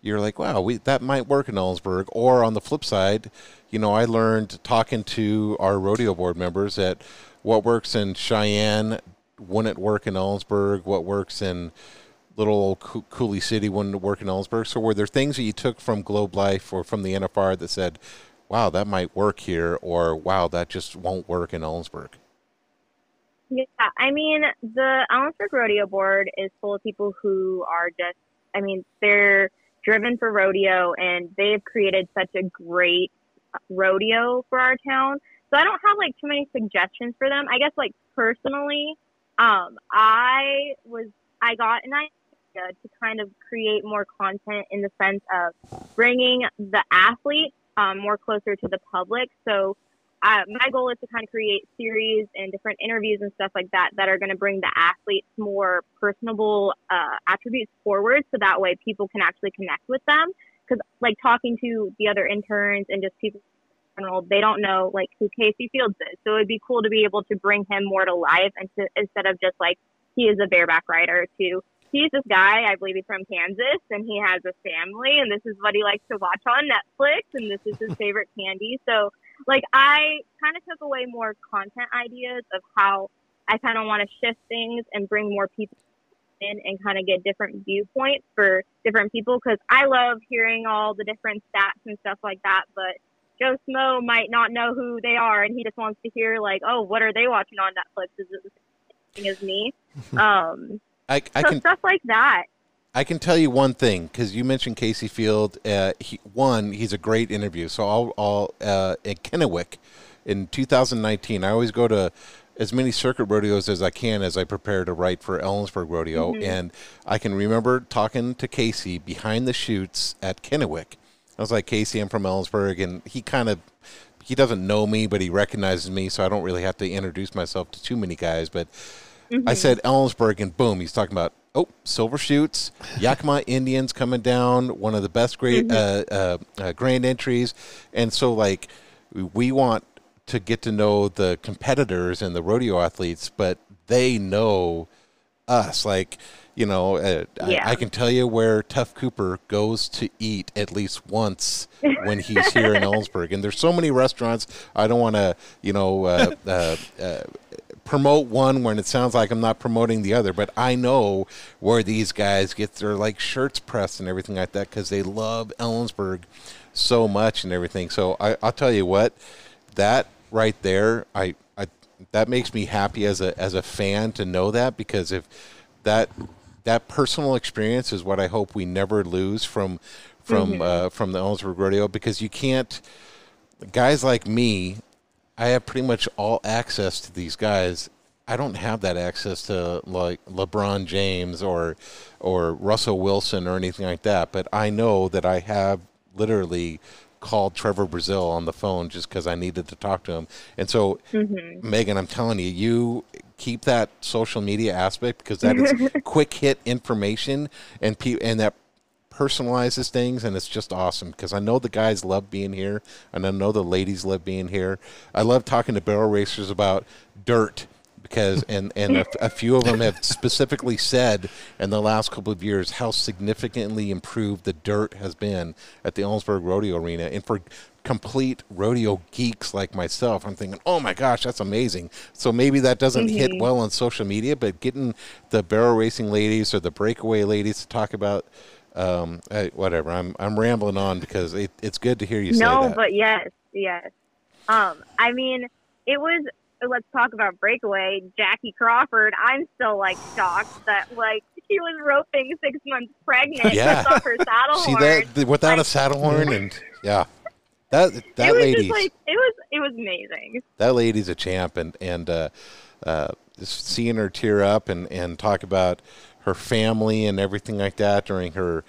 you're like, wow, we, that might work in Ellensburg? Or on the flip side, you know, I learned talking to our rodeo board members that what works in Cheyenne wouldn't work in Ellensburg. What works in little old Coo- Coulee City wouldn't work in Ellensburg. So were there things that you took from Globe Life or from the NFR that said, wow, that might work here, or wow, that just won't work in Ellensburg? Yeah, I mean, the Ellensburg Rodeo Board is full of people who are just, I mean, they're driven for rodeo and they've created such a great uh, rodeo for our town. So I don't have like too many suggestions for them. I guess like personally, um, I was, I got an idea to kind of create more content in the sense of bringing the athletes um, more closer to the public. So uh, my goal is to kind of create series and different interviews and stuff like that that are going to bring the athletes more personable uh, attributes forward so that way people can actually connect with them because like talking to the other interns and just people they don't know like who Kaycee Feilds is so it'd be cool to be able to bring him more to life and to instead of just like he is a bareback rider to he's this guy i believe he's from kansas and he has a family and this is what he likes to watch on netflix and this is his favorite candy so like I kind of took away more content ideas of how I kind of want to shift things and bring more people in and kind of get different viewpoints for different people because I love hearing all the different stats and stuff like that. But Joe Smo might not know who they are and he just wants to hear like, oh, what are they watching on Netflix? Is it the same thing as me? Um, I, I so can stuff like that. I can tell you one thing because you mentioned Kaycee Feild. Uh, he, one, he's a great interview. So I'll, I'll uh, at Kennewick in 2019. I always go to as many circuit rodeos as I can as I prepare to write for Ellensburg Rodeo, and I can remember talking to Kaycee behind the chutes at Kennewick. I was like, Kaycee, I'm from Ellensburg, and he kind of he doesn't know me, but he recognizes me, so I don't really have to introduce myself to too many guys. But I said Ellensburg, and boom, he's talking about oh silver shoots, Yakima Indians coming down, one of the best great uh, uh, uh, grand entries, and so like we want to get to know the competitors and the rodeo athletes, but they know us like. You know, uh, Yeah. I, I can tell you where Tuf Cooper goes to eat at least once when he's here in Ellensburg. And there's so many restaurants. I don't want to, you know, uh, uh, uh, promote one when it sounds like I'm not promoting the other, but I know where these guys get their like shirts pressed and everything like that because they love Ellensburg so much and everything. So I, I'll tell you what, that right there, I, I that makes me happy as a as a fan to know that because if that that personal experience is what I hope we never lose from from Mm-hmm. uh, from the Ellensburg Rodeo because you can't guys like me. I have pretty much all access to these guys. I don't have that access to like LeBron James or or Russell Wilson or anything like that. But I know that I have literally called Trevor Brazile on the phone just because I needed to talk to him. And so, Megan, I'm telling you, you keep that social media aspect because that is quick hit information and pe- and that personalizes things and it's just awesome because I know the guys love being here and I know the ladies love being here. I love talking to barrel racers about dirt because and and a, a few of them have specifically said in the last couple of years how significantly improved the dirt has been at the Ellensburg Rodeo Arena and for complete rodeo geeks like myself I'm thinking oh my gosh that's amazing so maybe that doesn't hit well on social media but getting the barrel racing ladies or the breakaway ladies to talk about um, eh, whatever I'm I'm rambling on because it, it's good to hear you say no, that but yes, yes. Um, I mean, it was. Let's talk about breakaway. Jackie Crawford. I'm still like shocked that like she was roping six months pregnant Yeah. off her saddle See horn. that th- without a saddle horn and yeah, that that it was lady's just like it was. It was amazing. that lady's a champ and and uh, uh, just seeing her tear up and and talk about her family and everything like that during her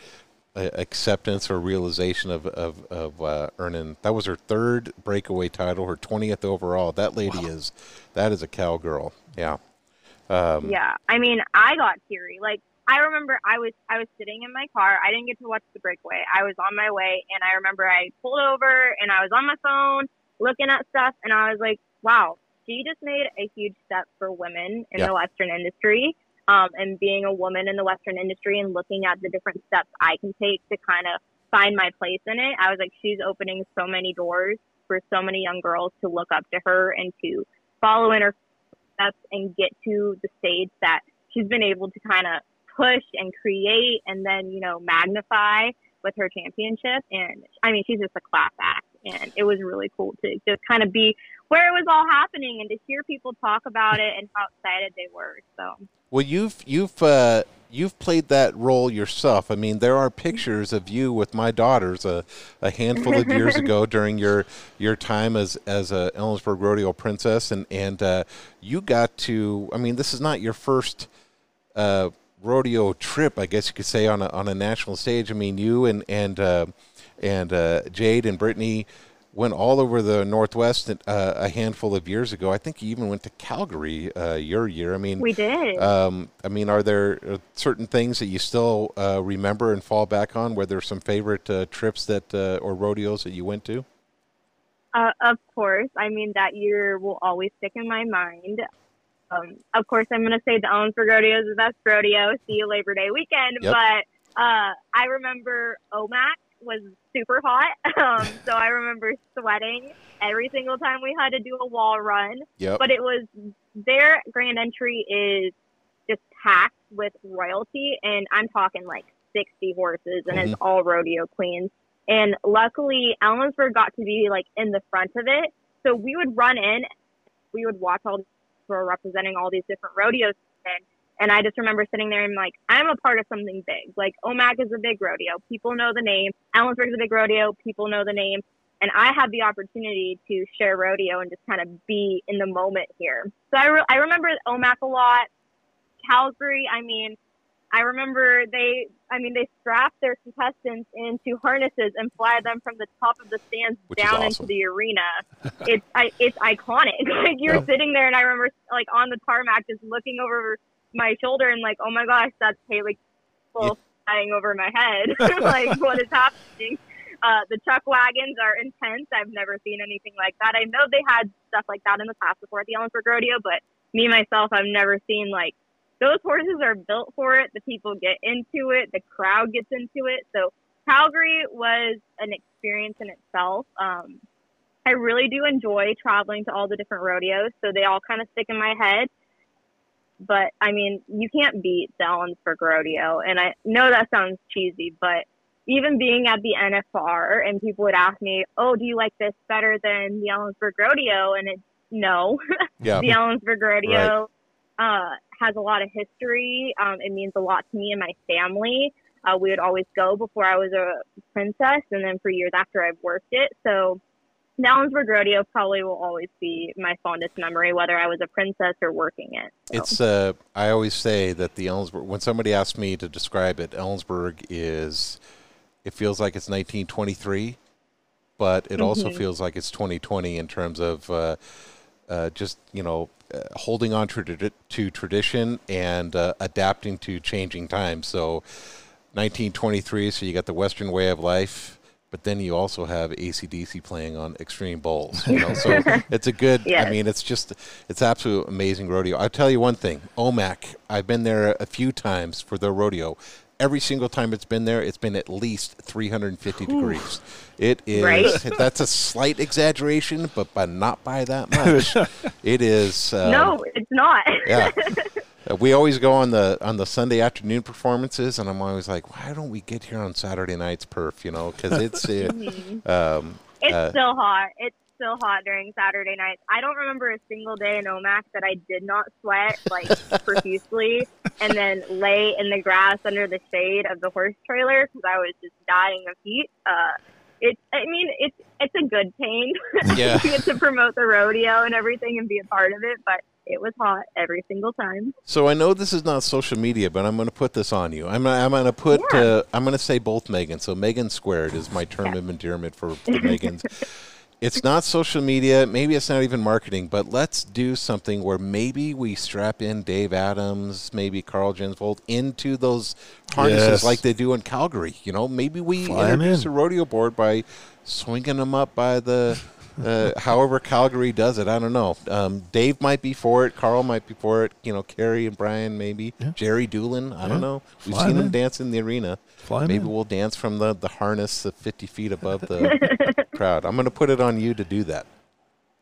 uh, acceptance or realization of of, of uh, earning that was her third breakaway title, her twentieth overall. That lady is that is a cowgirl. Yeah. Um, Yeah, I mean, I got teary. Like I remember, I was I was sitting in my car. I didn't get to watch the breakaway. I was on my way, and I remember I pulled over and I was on my phone looking at stuff, and I was like, "Wow, she just made a huge step for women in Yeah. the Western industry." Um, and being a woman in the Western industry and looking at the different steps I can take to kind of find my place in it, I was like, she's opening so many doors for so many young girls to look up to her and to follow in her steps and get to the stage that she's been able to kind of push and create and then, you know, magnify with her championship. And I mean, she's just a class act. And it was really cool to just kind of be where it was all happening and to hear people talk about it and how excited they were. So, Well, you've you've uh, you've played that role yourself. I mean, there are pictures of you with my daughters a, a handful of years ago during your your time as as a Ellensburg Rodeo princess, and and uh, you got to. I mean, this is not your first uh, rodeo trip, I guess you could say, on a on a national stage. I mean, you and and uh, and uh, Jade and Brittany went all over the Northwest uh, a handful of years ago. I think you even went to Calgary uh, your year. I mean, we did. um, I mean, are there uh, certain things that you still uh, remember and fall back on? Were there some favorite uh, trips that uh, or rodeos that you went to? Uh, of course. I mean, that year will always stick in my mind. Um, of course, I'm going to say the Ellensburg Rodeo is the best rodeo. See you Labor Day weekend. Yep. But uh, I remember Omak was super hot. Um, so I remember sweating every single time we had to do a wall run. Yep. But it was their grand entry is just packed with royalty. And I'm talking like 60 horses, and it's all rodeo queens. And luckily, Ellensburg got to be like in the front of it. So we would run in, we would watch all who are representing all these different rodeos. And, and I just remember sitting there and like, I'm a part of something big. Like Omak is a big rodeo. People know the name. Ellensburg is a big rodeo. People know the name. And I had the opportunity to share rodeo and just kind of be in the moment here. So I, re- I remember Omak a lot. Calgary, I mean, I remember they, I mean, they strap their contestants into harnesses and fly them from the top of the stands Which down awesome. into the arena. it's, I, it's iconic. Like you're Yeah. sitting there, and I remember like on the tarmac, just looking over my shoulder and like, oh my gosh, that's Haley Cole flying over my head. like, what is happening? Uh, the chuck wagons are intense. I've never seen anything like that. I know they had stuff like that in the past before at the Ellensburg Rodeo, but me myself, I've never seen like those horses are built for it. The people get into it. The crowd gets into it. So Calgary was an experience in itself. Um, I really do enjoy traveling to all the different rodeos, so they all kind of stick in my head. But I mean, you can't beat the Ellensburg Rodeo, and I know that sounds cheesy, but even being at the NFR and people would ask me, "Oh, do you like this better than the Ellensburg Rodeo?" And it's no, Yeah. the Ellensburg Rodeo uh, has a lot of history. Um, it means a lot to me and my family. Uh, we would always go before I was a princess, and then for years after I've worked it. So the Ellensburg Rodeo probably will always be my fondest memory, whether I was a princess or working it. So. It's uh, I always say that the Ellensburg. When somebody asks me to describe it, Ellensburg is. It feels like it's 1923, but it also Mhm. feels like it's 2020 in terms of uh, uh, just you know holding on to, to tradition and uh, adapting to changing times. So 1923, so you got the Western way of life. But then you also have ACDC playing on Xtreme Bulls, you know. So it's a good. I mean, it's just it's absolute amazing rodeo. I'll tell you one thing, Omak. I've been there a few times for the rodeo. Every single time it's been there, it's been at least 350 degrees. It is. Right? That's a slight exaggeration, but but not by that much. it is. Um, no, it's not. yeah. Uh, we always go on the on the Sunday afternoon performances, and I'm always like, why don't we get here on Saturday nights, perf? You know, because it's uh, um, It's uh, still hot. It's still hot during Saturday nights. I don't remember a single day in Omak that I did not sweat like profusely and then lay in the grass under the shade of the horse trailer because I was just dying of heat. Uh, it's, I mean, it's it's a good pain. Yeah. you get to promote the rodeo and everything and be a part of it, but it was hot every single time. So I know this is not social media, but I'm going to put this on you. I'm I'm going to put Yeah. uh, I'm going to say both Megan. So Megan squared is my term of endearment for, for Megan's. It's not social media, maybe it's not even marketing, but let's do something where maybe we strap in Dave Adams, maybe Carl Jensvold into those harnesses Yes. like they do in Calgary. You know, maybe we Fly introduce in. a rodeo board by swinging them up by the uh, however Calgary does it. I don't know. Um, Dave might be for it. Carl might be for it. You know, Carrie and Brian maybe. Jerry Doolin. I Yeah. don't know. We've Fly seen 'em him in. dance in the arena. Fly 'em maybe in. we'll dance from the, the harness of 50 feet above the crowd. I'm going to put it on you to do that.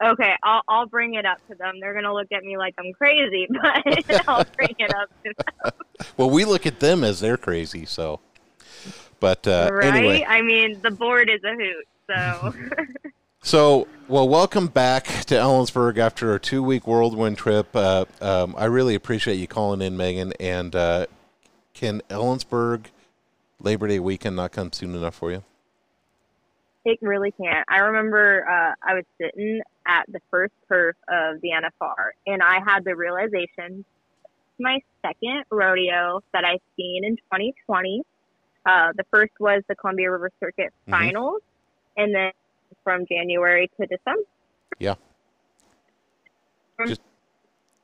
Okay, I'll I'll bring it up to them. They're gonna look at me like I'm crazy, but I'll bring it up to them. Well, we look at them as they're crazy. So, but uh, right? anyway. I mean, the board is a hoot. So So, well, welcome back to Ellensburg after a two-week whirlwind trip. Uh, um, I really appreciate you calling in, Megan. And uh, can Ellensburg Labor Day weekend not come soon enough for you? it really can't. I remember uh, I was sitting at the first perf of the NFR, and I had the realization my second rodeo that I've seen in 2020. Uh, the first was the Columbia River Circuit Mhm. finals, and then from January to December. Yeah. Just-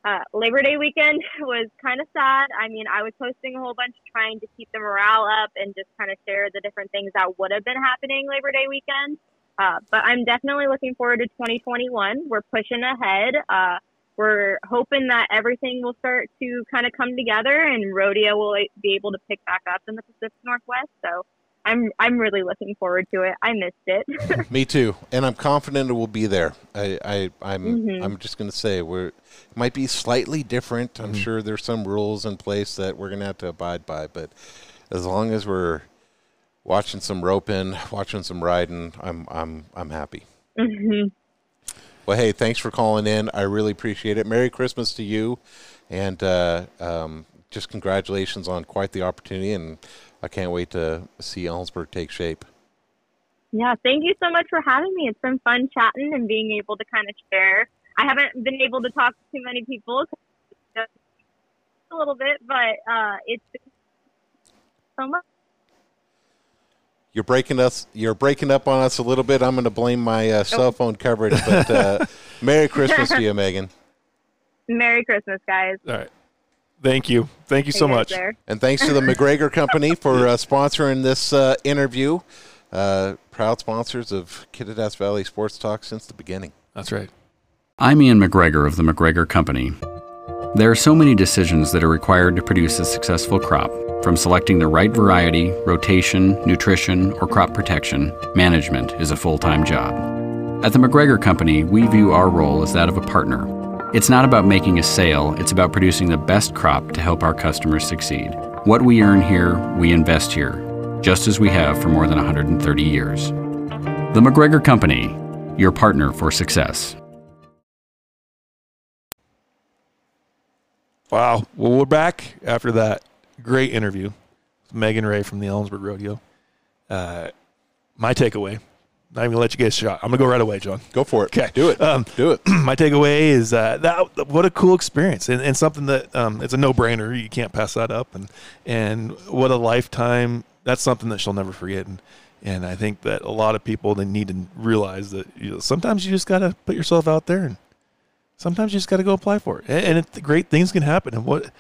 uh, Labor Day weekend was kind of sad. I mean, I was posting a whole bunch trying to keep the morale up and just kind of share the different things that would have been happening Labor Day weekend. Uh, but I'm definitely looking forward to 2021. We're pushing ahead. Uh, we're hoping that everything will start to kind of come together and rodeo will be able to pick back up in the Pacific Northwest. So I'm I'm really looking forward to it. I missed it. Me too, and I'm confident it will be there. I, I I'm Mhm. I'm just going to say we're it might be slightly different. I'm sure there's some rules in place that we're going to have to abide by, but as long as we're watching some roping, watching some riding, I'm I'm I'm happy. Mhm. Well, hey, thanks for calling in. I really appreciate it. Merry Christmas to you, and uh, um, just congratulations on quite the opportunity. And I can't wait to see Ellensburg take shape. Yeah, thank you so much for having me. It's been fun chatting and being able to kind of share. I haven't been able to talk to too many people a little bit, but uh, it's been so much. You're breaking us. You're breaking up on us a little bit. I'm going to blame my uh, cell phone coverage. But uh, Merry Christmas to you, Megan, Merry Christmas, guys. All right. Thank you. Thank you so much. there? and thanks to the McGregor Company for uh, sponsoring this uh, interview. Uh, proud sponsors of Kittitas Valley Sports Talk since the beginning. That's right. I'm Ian McGregor of the McGregor Company. There are so many decisions that are required to produce a successful crop, from selecting the right variety, rotation, nutrition, or crop protection. Management is a full time job. At the McGregor Company, we view our role as that of a partner. It's not about making a sale, it's about producing the best crop to help our customers succeed. What we earn here, we invest here, just as we have for more than 130 years. The McGregor Company, your partner for success. Wow. Well, we're back after that great interview with Megan Ray from the Ellensburg Rodeo. Uh, my takeaway. Not even gonna let you get a shot. I'm gonna go right away, John. Go for it. Okay. Do it. Um, Do it. my takeaway is uh, that what a cool experience and, and something that um, it's a no brainer. You can't pass that up, and and what a lifetime. That's something that she'll never forget. And and I think that a lot of people they need to realize that you know, sometimes you just gotta put yourself out there, and sometimes you just gotta go apply for it. And, and it, great things can happen. And what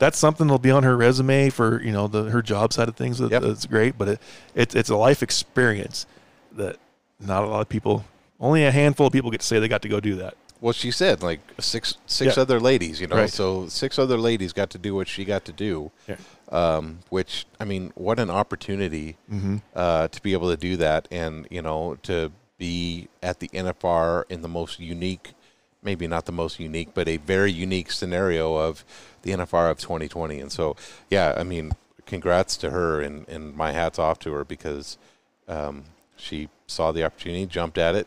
that's something that'll be on her resume for you know the her job side of things. That, Yep. That's great, but it, it's it's a life experience that not a lot of people. Only a handful of people get to say they got to go do that. Well, she said like six six Yeah. other ladies, you know. Right. So six other ladies got to do what she got to do. Yeah. Um, which I mean, what an opportunity Mm-hmm. uh, to be able to do that, and you know, to be at the NFR in the most unique, maybe not the most unique, but a very unique scenario of the NFR of 2020. And so, yeah, I mean, congrats to her, and and my hats off to her because um, she saw the opportunity, jumped at it,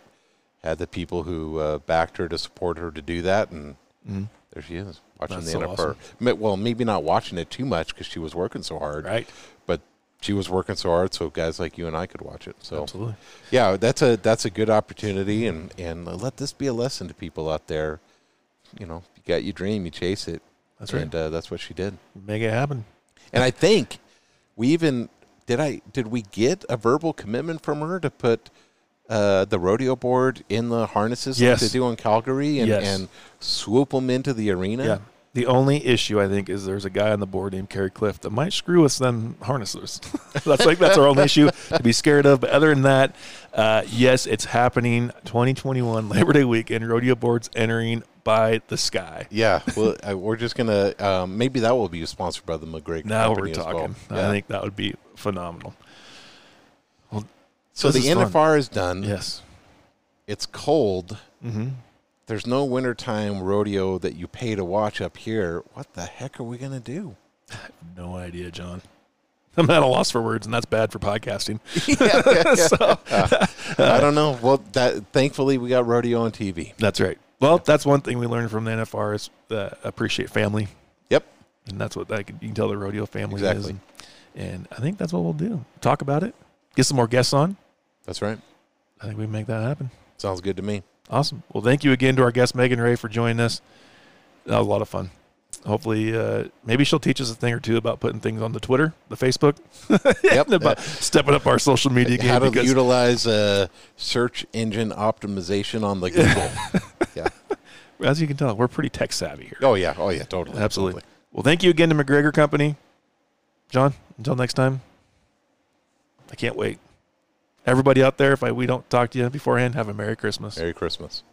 had the people who uh, backed her to support her to do that, and there she is watching That's the so awesome. Ma- Well, maybe not watching it too much because she was working so hard, Right. But she was working so hard, so guys like you and I could watch it. So Absolutely. yeah, that's a that's a good opportunity, and and let this be a lesson to people out there. You know, you got your dream, you chase it. That's right. and uh, that's what she did. Make it happen. And I think we even did. I did we get a verbal commitment from her to put uh, the rodeo board in the harnesses Yes. like they do in Calgary and, Yes. and swoop them into the arena. Yeah. The only issue I think is there's a guy on the board named Kerry Cliff that might screw us them harnesses. that's like that's our only issue to be scared of. But other than that, uh, yes, it's happening. 2021 Labor Day weekend rodeo boards entering by the sky. Yeah, well, uh, we're just gonna um, maybe that will be sponsored by the McGregor. Now we're as well. talking. Yeah. I think that would be phenomenal. Well, so. The is fun. NFR is done. Yes. It's cold. Mm-hmm. There's no wintertime rodeo that you pay to watch up here. What the heck are we gonna do? No idea, John. I'm at a loss for words, and that's bad for podcasting. so I don't know. Well, that thankfully we got rodeo on TV. that's right. Well, that's one thing we learned from the NFR is uh, appreciate family. Yep. and that's what I can, you can tell the rodeo family is. Exactly. And, and I think that's what we'll do. Talk about it. Get some more guests on. That's right. I think we can make that happen. Sounds good to me. Awesome. Well, thank you again to our guest Megan Ray for joining us. That was a lot of fun. Hopefully, uh, maybe she'll teach us a thing or two about putting things on the Twitter, the Facebook, Yep. about stepping up our social media game. How to utilize uh, search engine optimization on the Google. yeah. as you can tell, we're pretty tech savvy here. Oh yeah. Oh yeah. Totally. Absolutely. Totally. Well, thank you again to McGregor Company. John, until next time, I can't wait. Everybody out there, if I, we don't talk to you beforehand, have a Merry Christmas. Merry Christmas.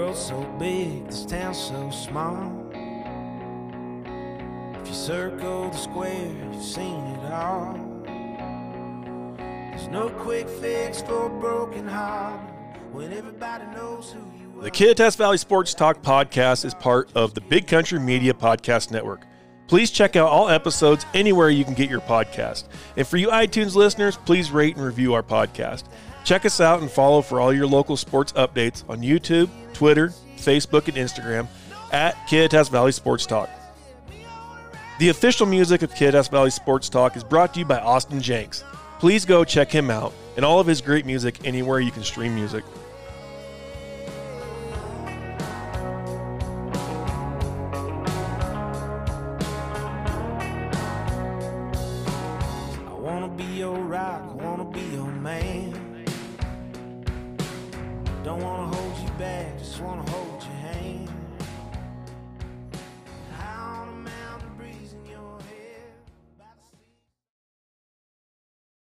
World's so big, this town's so small. If you circle the square, you've seen it all. There's no quick fix for a broken heart when everybody knows who you are. The Kittitas Valley Sports Talk podcast is part of the Big Country Media Podcast Network. Please check out all episodes anywhere you can get your podcast. And for you iTunes listeners, please rate and review our podcast. Check us out and follow for all your local sports updates on YouTube, Twitter, Facebook, and Instagram at Kittitas Valley Sports Talk. The official music of Kittitas Valley Sports Talk is brought to you by Austin Jenks. Please go check him out and all of his great music anywhere you can stream music.